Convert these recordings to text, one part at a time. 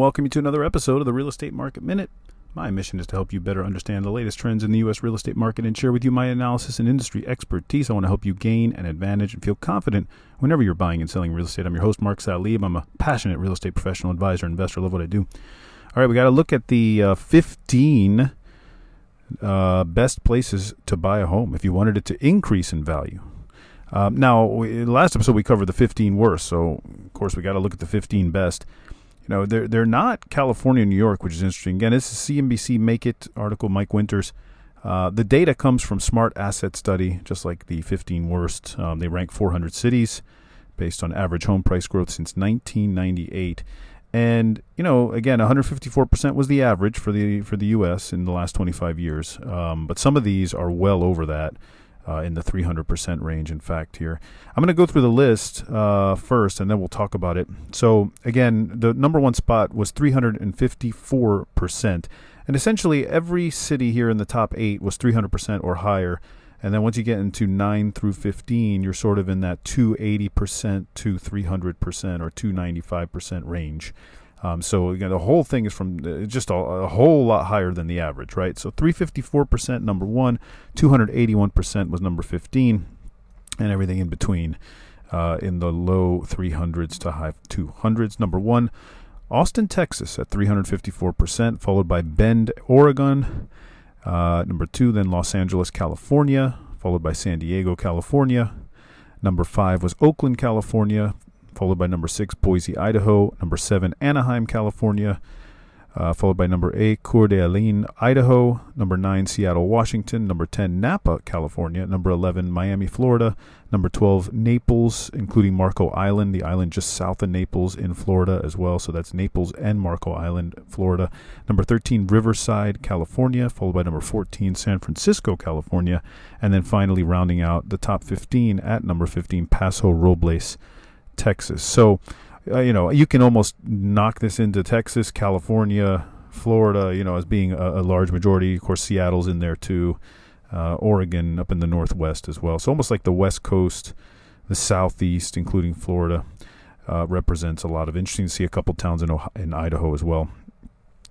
welcome you to another episode of the Real Estate Market Minute. My mission is to help you better understand the latest trends in the U.S. real estate market and share with you my analysis and industry expertise. I want to help you gain an advantage and feel confident whenever you're buying and selling real estate. I'm your host, Mark Salib. I'm a passionate real estate professional, advisor, investor. Love what I do. All right, we got to look at the uh, 15 uh, best places to buy a home if you wanted it to increase in value. Um, now, we, last episode we covered the 15 worst, so of course we got to look at the 15 best. Know, they're they're not California, New York, which is interesting. Again, this is CNBC Make It article, Mike Winters. Uh, the data comes from SmartAsset Study, just like the 15 worst. Um, they rank 400 cities based on average home price growth since 1998. And you know, again, 154% was the average for the for the U.S. in the last 25 years. Um, but some of these are well over that uh, in the 300% range, in fact, here. I'm going to go through the list uh, first, and then we'll talk about it. So, again, the number one spot was 354%. And essentially, every city here in the top eight was 300% or higher. And then once you get into 9 through 15, you're sort of in that 280% to 300% or 295% range. Um, so again, the whole thing is from uh, just a, a, whole lot higher than the average, right? So 354% number one, 281% was number 15, and everything in between uh, in the low 300s to high 200s. Number one, Austin, Texas at 354%, followed by Bend, Oregon. Uh, number two, then Los Angeles, California, followed by San Diego, California. Number five was Oakland, California, followed by number six, Boise, Idaho. Number seven, Anaheim, California. Uh, followed by number eight, Coeur d'Alene, Idaho. Number nine, Seattle, Washington. Number 10, Napa, California. Number 11, Miami, Florida. Number 12, Naples, including Marco Island, the island just south of Naples in Florida as well. So that's Naples and Marco Island, Florida. Number 13, Riverside, California. Followed by number 14, San Francisco, California. And then finally, rounding out the top 15 at number 15, Paso Robles, Texas. So, uh, you know, you can almost knock this into Texas, California, Florida, you know, as being a, a large majority. Of course, Seattle's in there too. Uh, Oregon up in the northwest as well. So almost like the west coast, the southeast, including Florida, uh, represents a lot of interesting to see a couple towns in Ohio, in Idaho as well,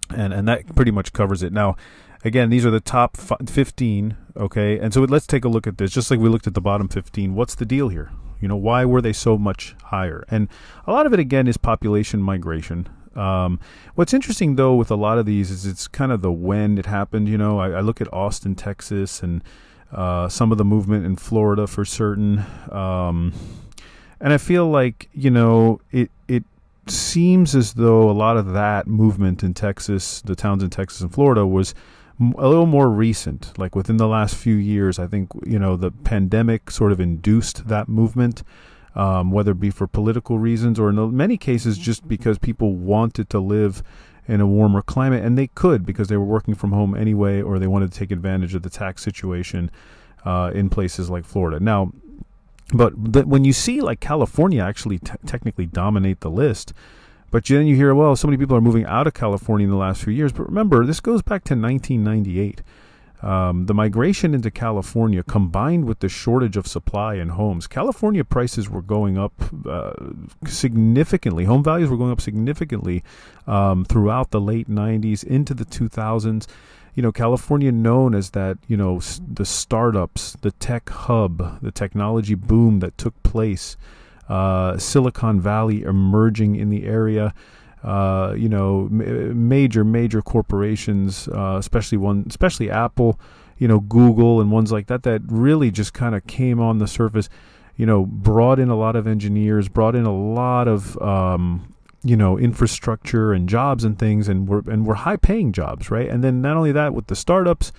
and and that pretty much covers it. Now, again, these are the top 15. Okay, and so let's take a look at this. Just like we looked at the bottom 15, what's the deal here? You know, why were they so much higher? And a lot of it, again, is population migration. Um, what's interesting, though, with a lot of these is it's kind of the when it happened. You know, I, I look at Austin, Texas, and uh, some of the movement in Florida for certain. Um, and I feel like, you know, it, it seems as though a lot of that movement in Texas, the towns in Texas and Florida, was a little more recent, like within the last few years. I think you know the pandemic sort of induced that movement, um, whether it be for political reasons or in many cases just because people wanted to live in a warmer climate, and they could because they were working from home anyway, or they wanted to take advantage of the tax situation uh, in places like Florida. Now, but when you see like California actually t- technically dominate the list but then you hear, well, so many people are moving out of California in the last few years. But remember, this goes back to 1998. Um, the migration into California combined with the shortage of supply in homes, California prices were going up uh, significantly. Home values were going up significantly um, throughout the late 90s into the 2000s. You know, California known as that, you know, the startups, the tech hub, the technology boom that took place uh, Silicon Valley emerging in the area. Uh, you know, m- major major corporations, uh, especially one, especially Apple, you know, Google and ones like that, that really just kind of came on the surface. You know, brought in a lot of engineers, brought in a lot of um, you know infrastructure and jobs and things, and were and were high paying jobs, right? And then not only that, with the startups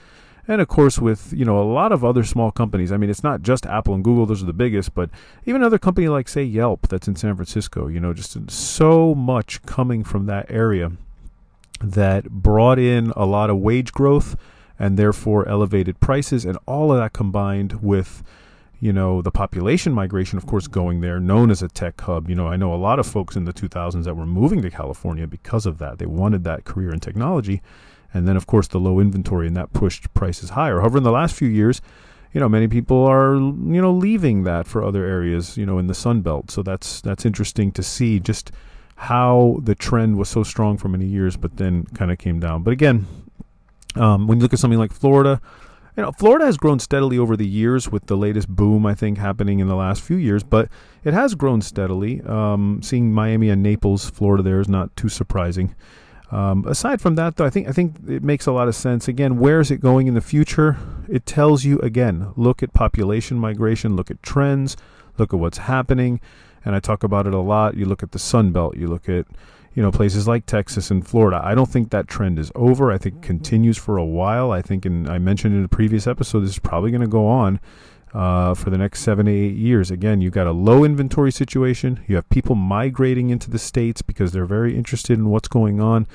and of course with you know a lot of other small companies i mean it's not just apple and google those are the biggest but even another company like say yelp that's in san francisco you know just so much coming from that area that brought in a lot of wage growth and therefore elevated prices and all of that combined with you know the population migration of course going there known as a tech hub. You know i know a lot of folks in the 2000s that were moving to california because of that. They wanted that career in technology. And then of course the low inventory and that pushed prices higher. However, in the last few years, you know, many people are you know leaving that for other areas, you know, in the Sun Belt. So that's that's interesting to see just how the trend was so strong for many years, but then kind of came down. But again, um, when you look at something like Florida, you know, Florida has grown steadily over the years with the latest boom, I think, happening in the last few years, but it has grown steadily. Um, seeing Miami and Naples, Florida, there is not too surprising. Um, aside from that, though, I think I think it makes a lot of sense. Again, where is it going in the future? It tells you again. Look at population migration. Look at trends. Look at what's happening. And I talk about it a lot. You look at the Sun Belt. You look at you know places like Texas and Florida. I don't think that trend is over. I think continues for a while. I think, and I mentioned in a previous episode, this is probably going to go on uh, for the next seven to eight years. Again, you've got a low inventory situation. You have people migrating into the states because they're very interested in what's going on.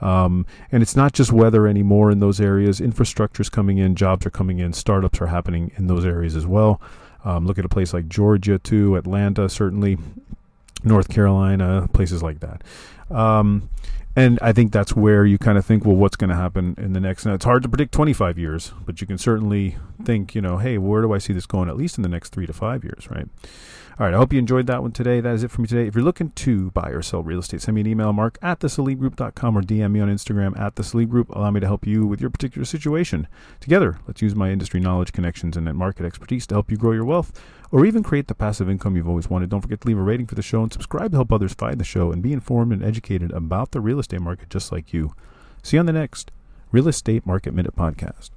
Um, and it's not just weather anymore in those areas. Infrastructure is coming in, jobs are coming in, startups are happening in those areas as well. Um, look at a place like Georgia, too, Atlanta, certainly, North Carolina, places like that. Um, and I think that's where you kind of think, well, what's going to happen in the next? And it's hard to predict 25 years, but you can certainly think, you know, hey, where do I see this going at least in the next three to five years, right? All right, I hope you enjoyed that one today. That is it for me today. If you're looking to buy or sell real estate, send me an email, mark at thesalibgroup.com or DM me on Instagram at the Allow me to help you with your particular situation. Together, let's use my industry knowledge, connections, and market expertise to help you grow your wealth or even create the passive income you've always wanted. Don't forget to leave a rating for the show and subscribe to help others find the show and be informed and educated about the real estate market just like you. See you on the next Real Estate Market Minute podcast.